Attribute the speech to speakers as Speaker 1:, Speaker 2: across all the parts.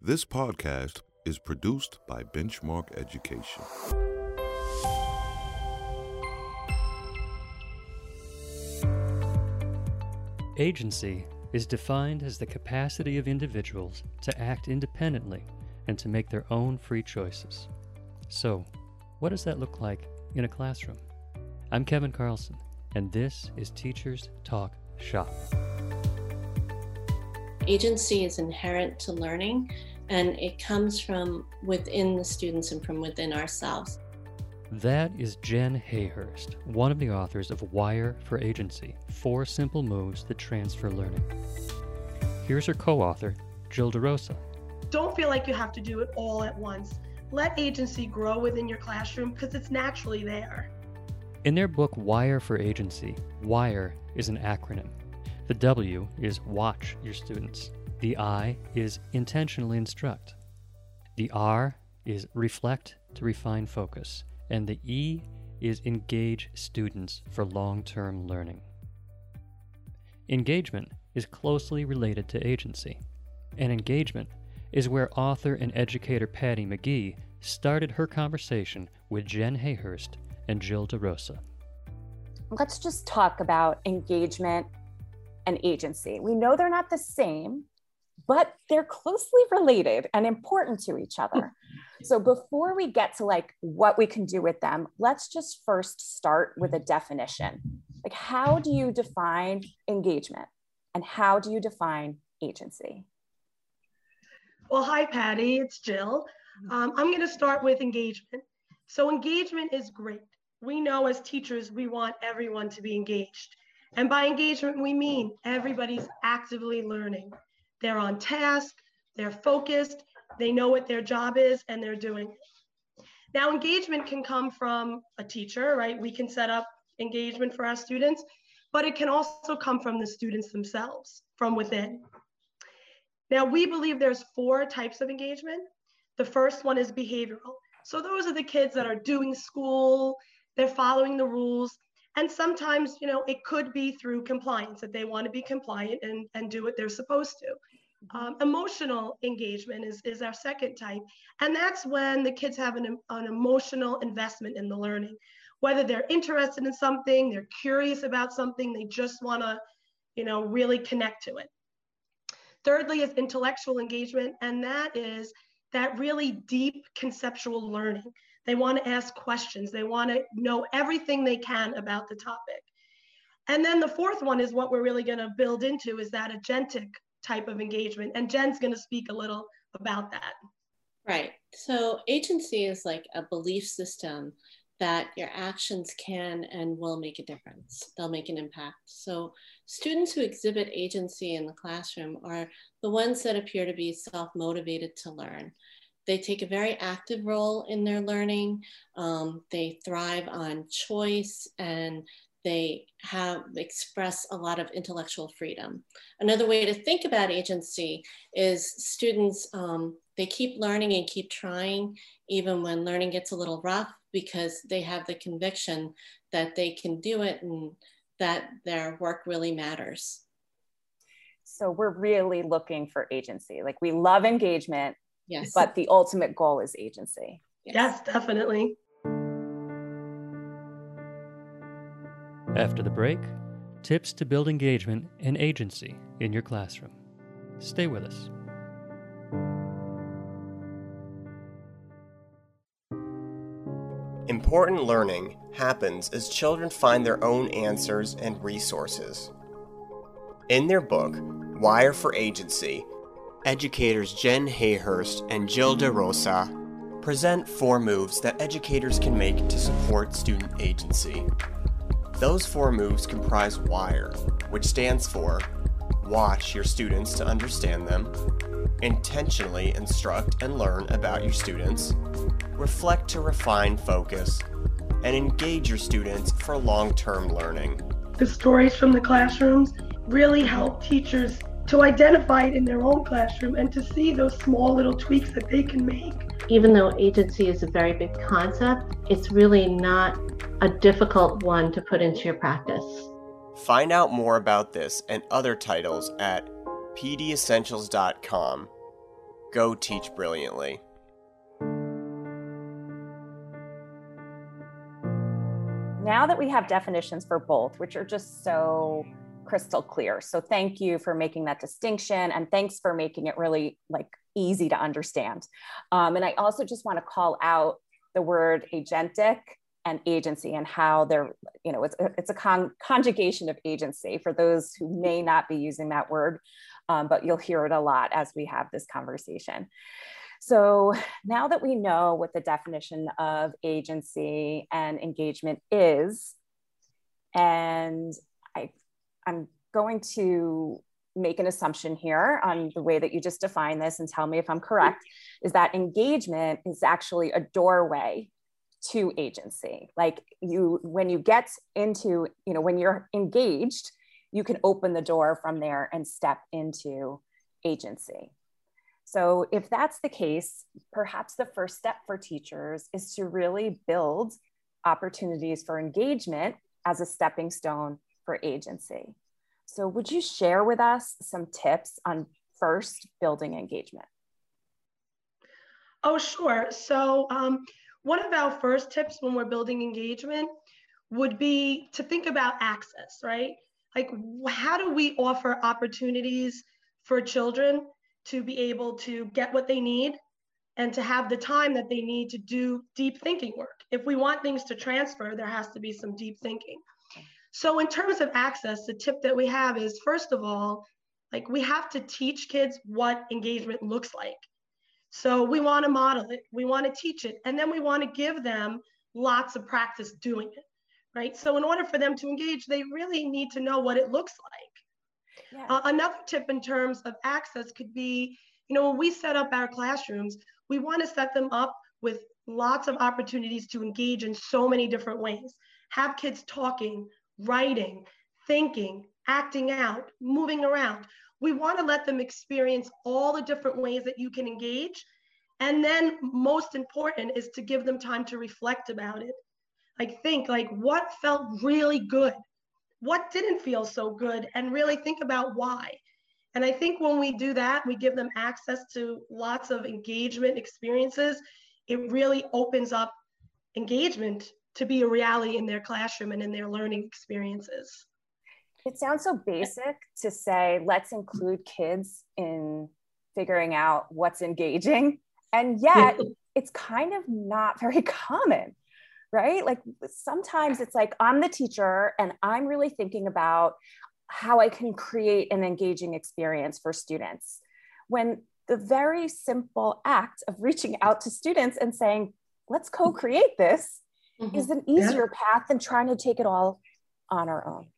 Speaker 1: This podcast is produced by Benchmark Education.
Speaker 2: Agency is defined as the capacity of individuals to act independently and to make their own free choices. So, what does that look like in a classroom? I'm Kevin Carlson, and this is Teachers Talk Shop.
Speaker 3: Agency is inherent to learning, and it comes from within the students and from within ourselves.
Speaker 2: That is Jen Hayhurst, one of the authors of Wired for Agency Four Simple Moves That Transfer Learning. Here's her co author, Jill DeRosa.
Speaker 4: Don't feel like you have to do it all at once. Let agency grow within your classroom because it's naturally there.
Speaker 2: In their book Wired for Agency, WIRE is an acronym. The W is watch your students. The I is intentionally instruct. The R is reflect to refine focus. And the E is engage students for long term learning. Engagement is closely related to agency. And engagement is where author and educator Patty McGee started her conversation with Jen Hayhurst and Jill DeRosa.
Speaker 5: Let's just talk about engagement and agency. We know they're not the same, but they're closely related and important to each other. so before we get to like what we can do with them, let's just first start with a definition. Like how do you define engagement and how do you define agency?
Speaker 4: Well, hi, Patty. It's Jill. Um, I'm going to start with engagement. So, engagement is great. We know as teachers, we want everyone to be engaged. And by engagement, we mean everybody's actively learning. They're on task, they're focused, they know what their job is, and they're doing it. Now, engagement can come from a teacher, right? We can set up engagement for our students, but it can also come from the students themselves, from within. Now, we believe there's four types of engagement. The first one is behavioral. So those are the kids that are doing school, they're following the rules. And sometimes, you know, it could be through compliance that they want to be compliant and, and do what they're supposed to. Um, emotional engagement is, is our second type. And that's when the kids have an, an emotional investment in the learning. Whether they're interested in something, they're curious about something, they just want to, you know, really connect to it. Thirdly is intellectual engagement, and that is that really deep conceptual learning. They want to ask questions, they want to know everything they can about the topic. And then the fourth one is what we're really going to build into is that agentic type of engagement. And Jen's going to speak a little about that.
Speaker 3: Right. So, agency is like a belief system that your actions can and will make a difference. They'll make an impact. So, students who exhibit agency in the classroom are the ones that appear to be self motivated to learn. They take a very active role in their learning. Um, they thrive on choice and they have express a lot of intellectual freedom. Another way to think about agency is students um, they keep learning and keep trying even when learning gets a little rough because they have the conviction that they can do it and that their work really matters.
Speaker 5: So we're really looking for agency. Like we love engagement,
Speaker 3: yes,
Speaker 5: but the ultimate goal is agency.
Speaker 4: Yes, yes definitely.
Speaker 2: After the break, tips to build engagement and agency in your classroom. Stay with us.
Speaker 6: Important learning happens as children find their own answers and resources. In their book, Wired for Agency, educators Jen Hayhurst and Jill DeRosa present four moves that educators can make to support student agency. Those four moves comprise WIRE, which stands for Watch your students to understand them, intentionally instruct and learn about your students, reflect to refine focus, and engage your students for long term learning.
Speaker 4: The stories from the classrooms really help teachers to identify it in their own classroom and to see those small little tweaks that they can make.
Speaker 3: Even though agency is a very big concept, it's really not a difficult one to put into your practice.
Speaker 6: Find out more about this and other titles at pdessentials.com. Go teach brilliantly.
Speaker 5: Now that we have definitions for both, which are just so crystal clear. So thank you for making that distinction and thanks for making it really like easy to understand. Um, and I also just want to call out the word agentic and agency and how they're, you know, it's a, it's a con- conjugation of agency for those who may not be using that word, um, but you'll hear it a lot as we have this conversation. So now that we know what the definition of agency and engagement is, and I'm going to make an assumption here on the way that you just define this and tell me if I'm correct, is that engagement is actually a doorway to agency. Like you, when you get into, you know, when you're engaged, you can open the door from there and step into agency. So, if that's the case, perhaps the first step for teachers is to really build opportunities for engagement as a stepping stone for agency. So, would you share with us some tips on first building engagement?
Speaker 4: Oh, sure. So, um, one of our first tips when we're building engagement would be to think about access, right? Like, how do we offer opportunities for children to be able to get what they need and to have the time that they need to do deep thinking work? If we want things to transfer, there has to be some deep thinking. So, in terms of access, the tip that we have is first of all, like we have to teach kids what engagement looks like. So, we want to model it, we want to teach it, and then we want to give them lots of practice doing it, right? So, in order for them to engage, they really need to know what it looks like. Yeah. Uh, another tip in terms of access could be you know, when we set up our classrooms, we want to set them up with lots of opportunities to engage in so many different ways. Have kids talking, writing, thinking, acting out, moving around. We want to let them experience all the different ways that you can engage. And then most important is to give them time to reflect about it. Like think like what felt really good? What didn't feel so good? And really think about why. And I think when we do that, we give them access to lots of engagement experiences. It really opens up engagement to be a reality in their classroom and in their learning experiences.
Speaker 5: It sounds so basic to say, let's include kids in figuring out what's engaging. And yet, it's kind of not very common, right? Like sometimes it's like, I'm the teacher and I'm really thinking about how I can create an engaging experience for students. When the very simple act of reaching out to students and saying, let's co create this mm-hmm. is an easier yeah. path than trying to take it all on our own.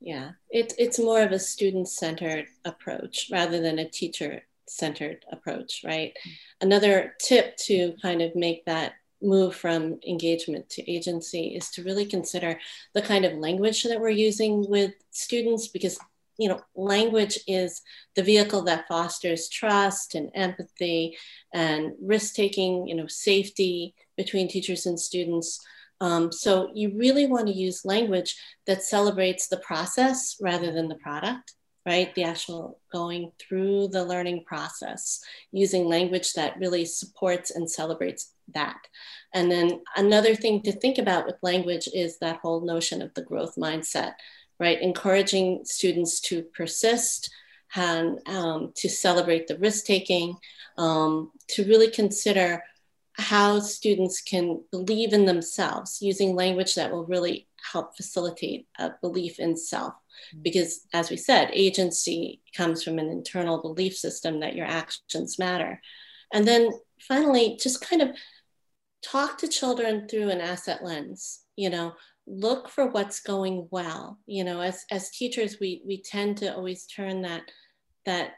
Speaker 3: Yeah, it, it's more of a student centered approach rather than a teacher centered approach, right? Mm-hmm. Another tip to kind of make that move from engagement to agency is to really consider the kind of language that we're using with students because you know language is the vehicle that fosters trust and empathy and risk taking you know safety between teachers and students. Um, so you really want to use language that celebrates the process rather than the product, right? The actual going through the learning process, using language that really supports and celebrates that. And then another thing to think about with language is that whole notion of the growth mindset, right? Encouraging students to persist and um, to celebrate the risk taking, um, to really consider how students can believe in themselves using language that will really help facilitate a belief in self. Mm-hmm. Because, as we said, agency comes from an internal belief system that your actions matter. And then finally, just kind of talk to children through an asset lens, you know, look for what's going well. You know, as, as teachers, we, we tend to always turn that, that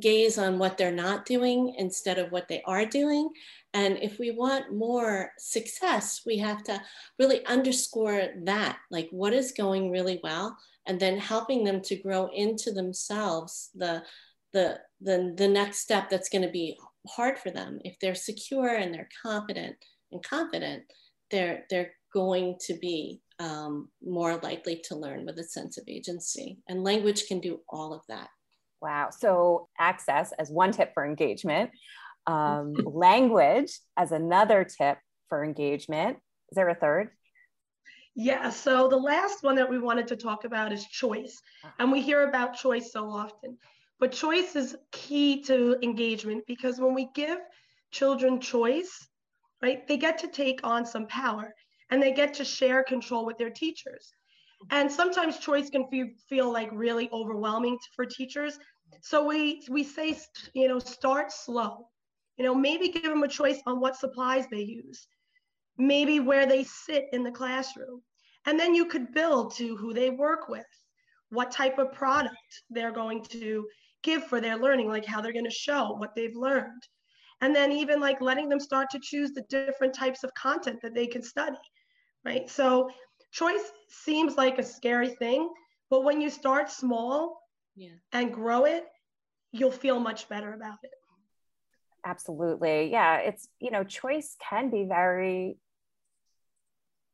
Speaker 3: gaze on what they're not doing instead of what they are doing. And if we want more success, we have to really underscore that, like what is going really well, and then helping them to grow into themselves the the the, the next step that's going to be hard for them. If they're secure and they're confident and confident, they're they're going to be um, more likely to learn with a sense of agency. And language can do all of that.
Speaker 5: Wow. So, access as one tip for engagement, um, language as another tip for engagement. Is there a third?
Speaker 4: Yeah, so the last one that we wanted to talk about is choice. Ah. And we hear about choice so often, but choice is key to engagement because when we give children choice, right, they get to take on some power and they get to share control with their teachers. And sometimes choice can feel like really overwhelming for teachers. So we we say, you know, start slow. You know, maybe give them a choice on what supplies they use maybe where they sit in the classroom. And then you could build to who they work with, what type of product they're going to give for their learning, like how they're going to show what they've learned. And then even like letting them start to choose the different types of content that they can study, right? So choice seems like a scary thing, but when you start small yeah. and grow it, you'll feel much better about it.
Speaker 5: Absolutely. Yeah. It's, you know, choice can be very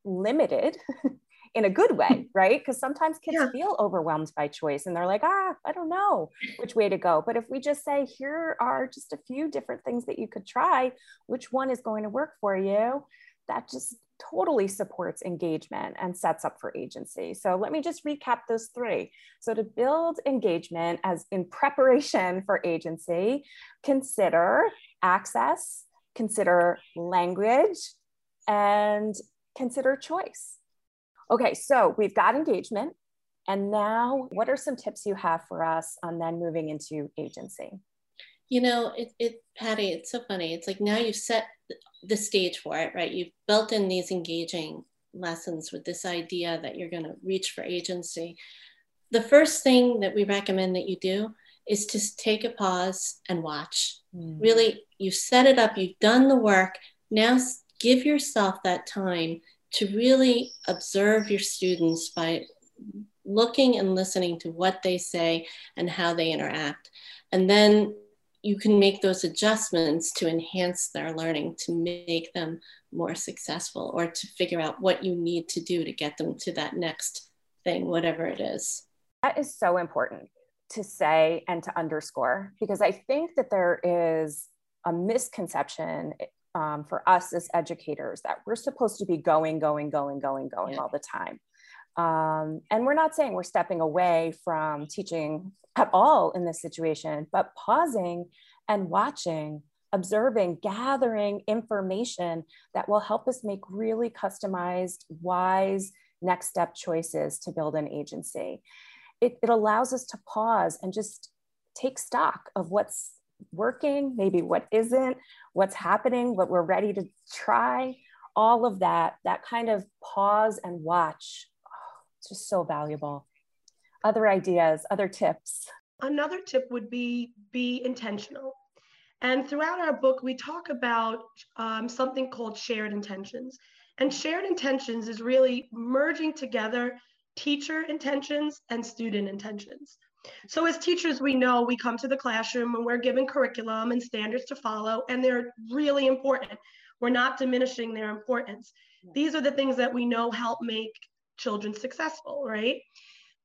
Speaker 5: limited in a good way, right? Because sometimes kids yeah. feel overwhelmed by choice and they're like, ah, I don't know which way to go. But if we just say, here are just a few different things that you could try, which one is going to work for you, that just totally supports engagement and sets up for agency. So let me just recap those three. So to build engagement as in preparation for agency, consider access, consider language, and consider choice. Okay, so we've got engagement. And now, what are some tips you have for us on then moving into agency?
Speaker 3: You know, it, it Patty, it's so funny. It's like now you've set the stage for it, right? You've built in these engaging lessons with this idea that you're going to reach for agency. The first thing that we recommend that you do is to take a pause and watch. Mm. Really, you've set it up, you've done the work. Now give yourself that time to really observe your students by looking and listening to what they say and how they interact. And then you can make those adjustments to enhance their learning to make them more successful or to figure out what you need to do to get them to that next thing, whatever it is.
Speaker 5: That is so important to say and to underscore because I think that there is a misconception um, for us as educators that we're supposed to be going, going, going, going, going yeah. all the time. Um, and we're not saying we're stepping away from teaching at all in this situation, but pausing and watching, observing, gathering information that will help us make really customized, wise next step choices to build an agency. It, it allows us to pause and just take stock of what's working, maybe what isn't, what's happening, what we're ready to try, all of that, that kind of pause and watch. Just so valuable. Other ideas, other tips?
Speaker 4: Another tip would be be intentional. And throughout our book, we talk about um, something called shared intentions. And shared intentions is really merging together teacher intentions and student intentions. So as teachers, we know we come to the classroom and we're given curriculum and standards to follow, and they're really important. We're not diminishing their importance. These are the things that we know help make children successful, right?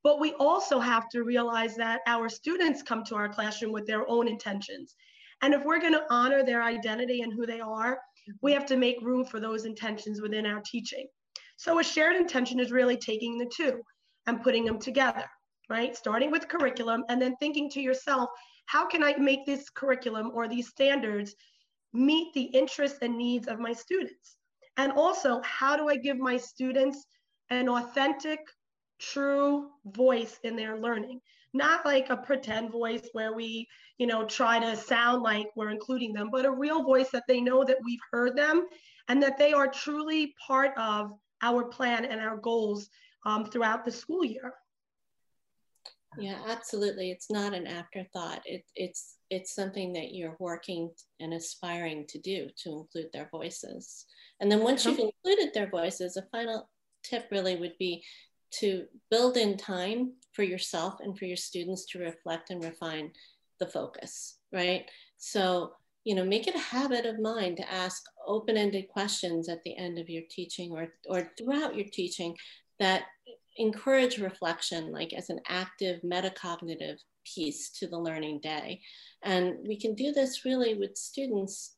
Speaker 4: But we also have to realize that our students come to our classroom with their own intentions. And if we're going to honor their identity and who they are, we have to make room for those intentions within our teaching. So a shared intention is really taking the two and putting them together right? Starting with curriculum and then thinking to yourself, how can I make this curriculum or these standards meet the interests and needs of my students? And also, how do I give my students an authentic, true voice in their learning? Not like a pretend voice where we, you know, try to sound like we're including them, but a real voice that they know that we've heard them and that they are truly part of our plan and our goals um, throughout the school year.
Speaker 3: Yeah, absolutely. It's not an afterthought. It, it's it's something that you're working and aspiring to do to include their voices. And then once you've included their voices, a final tip really would be to build in time for yourself and for your students to reflect and refine the focus, right? So, you know, make it a habit of mind to ask open-ended questions at the end of your teaching or, or throughout your teaching that encourage reflection like as an active metacognitive piece to the learning day. And we can do this really with students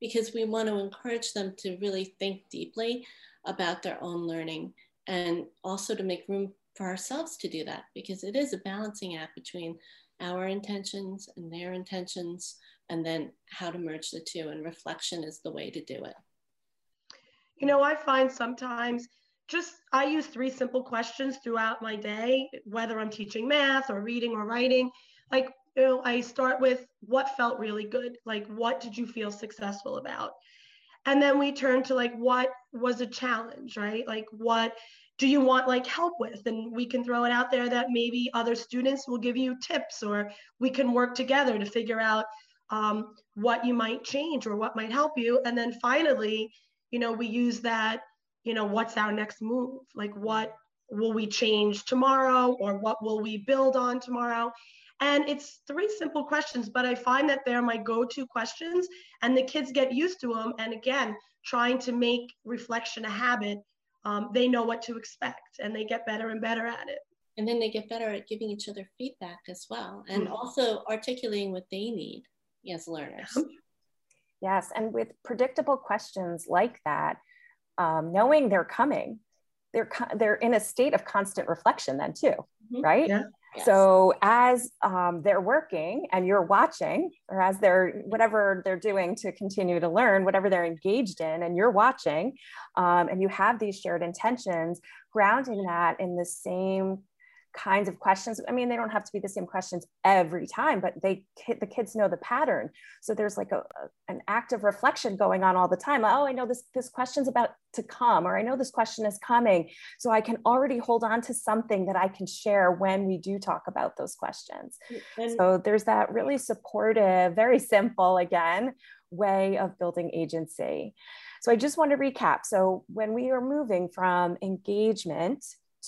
Speaker 3: because we want to encourage them to really think deeply about their own learning and also to make room for ourselves to do that because it is a balancing act between our intentions and their intentions and then how to merge the two and reflection is the way to do it.
Speaker 4: You know i find sometimes just i use three simple questions throughout my day whether i'm teaching math or reading or writing. Like you know i start with what felt really good. Like what did you feel successful about and then we turn to like what was a challenge right? Like what do you want like help with? And we can throw it out there that maybe other students will give you tips or we can work together to figure out um, what you might change or what might help you. And then finally you know we use that you know what's our next move? Like what will we change tomorrow or what will we build on tomorrow and it's three simple questions, but I find that they're my go to questions, and the kids get used to them. And again, trying to make reflection a habit, um, they know what to expect and they get better and better at it.
Speaker 3: And then they get better at giving each other feedback as well, and mm-hmm. also articulating what they need as learners.
Speaker 5: Yes, and with predictable questions like that, um, knowing they're coming, they're they're in a state of constant reflection then too, mm-hmm. right? Yeah. So as um, they're working and you're watching, or as they're whatever they're doing to continue to learn, whatever they're engaged in, and you're watching, um, and you have these shared intentions, grounding that in the same kinds of questions. I mean, they don't have to be the same questions every time, but they the kids know the pattern. So there's like a, an active reflection going on all the time. Oh, I know this this question's about to come, or I know this question is coming. So I can already hold on to something that I can share when we do talk about those questions. And so there's that really supportive, very simple again way of building agency. So I just want to recap. So when we are moving from engagement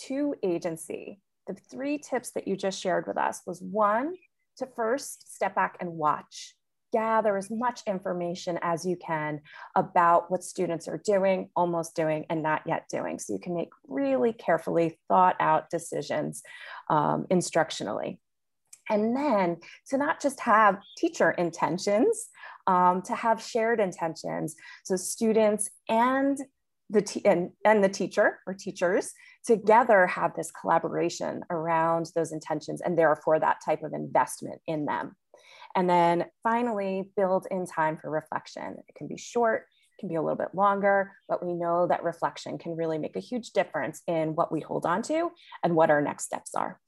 Speaker 5: to agency, the three tips that you just shared with us was one, to first step back and watch. Gather as much information as you can about what students are doing, almost doing, and not yet doing. So you can make really carefully thought out decisions um, instructionally. And then to not just have teacher intentions, um, to have shared intentions. So students and the and, and the teacher or teachers together have this collaboration around those intentions and therefore that type of investment in them. And then finally build in time for reflection. It can be short can be a little bit longer but we know that reflection can really make a huge difference in what we hold on to and what our next steps are.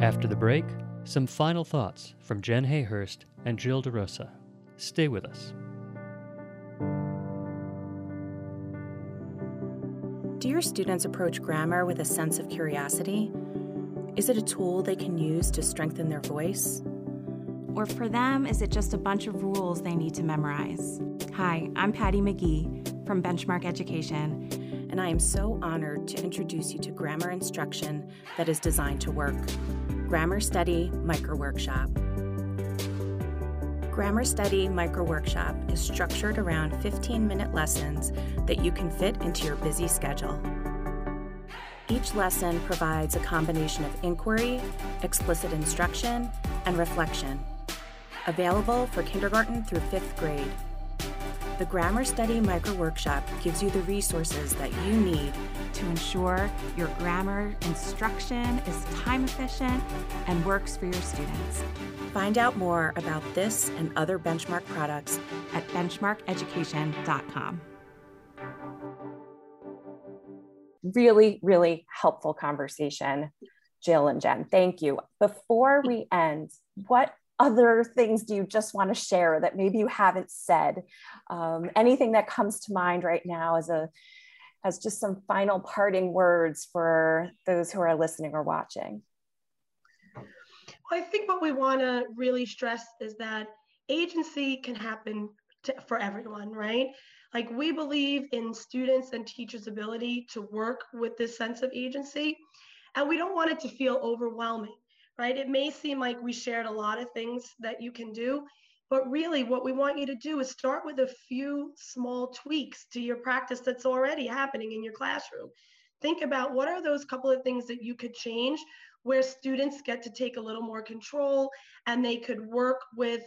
Speaker 2: After the break some final thoughts from jen hayhurst and jill derosa Stay with us.
Speaker 7: Do your students approach grammar with a sense of curiosity? Is it a tool they can use to strengthen their voice?
Speaker 8: Or for them, is it just a bunch of rules they need to memorize? Hi, I'm Patty McGee from Benchmark Education.
Speaker 7: And I am so honored to introduce you to grammar instruction that is designed to work Grammar Study Micro Workshop. Grammar Study Micro Workshop is structured around 15 minute lessons that you can fit into your busy schedule. Each lesson provides a combination of inquiry, explicit instruction, and reflection. Available for kindergarten through fifth grade. The Grammar Study Micro Workshop gives you the resources that you need
Speaker 8: ensure your grammar instruction is time efficient and works for your students.
Speaker 7: Find out more about this and other Benchmark products
Speaker 8: at benchmarkeducation.com.
Speaker 5: Really, really helpful conversation, Jill and Jen. Thank you. Before we end, what other things do you just want to share that maybe you haven't said? Um, anything that comes to mind right now as a as just some final parting words for those who are listening or watching?
Speaker 4: I think what we want to really stress is that agency can happen to, for everyone, right? Like we believe in students and teachers' ability to work with this sense of agency, and we don't want it to feel overwhelming right? It may seem like we shared a lot of things that you can do, but really what we want you to do is start with a few small tweaks to your practice that's already happening in your classroom. think about what are those couple of things that you could change where students get to take a little more control and they could work with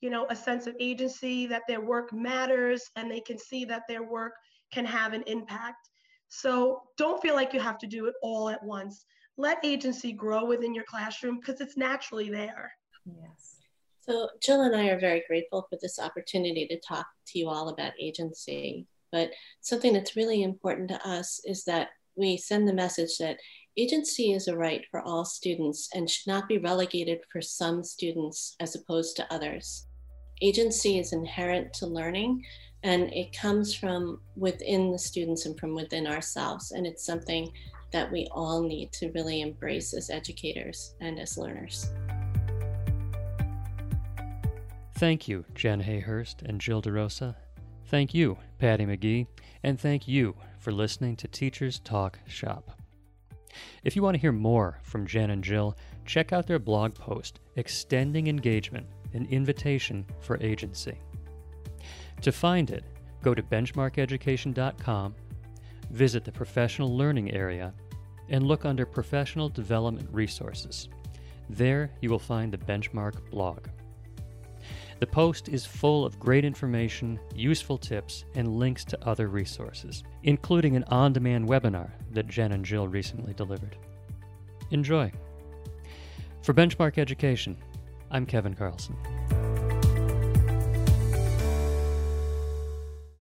Speaker 4: you know a sense of agency that their work matters and they can see that their work can have an impact so don't feel like you have to do it all at once let agency grow within your classroom because it's naturally there
Speaker 5: Yes.
Speaker 3: So Jill and I are very grateful for this opportunity to talk to you all about agency. But something that's really important to us is that we send the message that agency is a right for all students and should not be relegated for some students as opposed to others. Agency is inherent to learning and it comes from within the students and from within ourselves. And it's something that we all need to really embrace as educators and as learners.
Speaker 2: Thank you, Jen Hayhurst and Jill DeRosa. Thank you, Patty McGee, and thank you for listening to Teachers Talk Shop. If you want to hear more from Jen and Jill, check out their blog post, Extending Engagement An Invitation for Agency. To find it, go to benchmarkeducation.com, visit the Professional Learning area, and look under Professional Development Resources. There you will find the Benchmark blog. The post is full of great information, useful tips, and links to other resources, including an on demand webinar that Jen and Jill recently delivered. Enjoy. For Benchmark Education, I'm Kevin Carlson.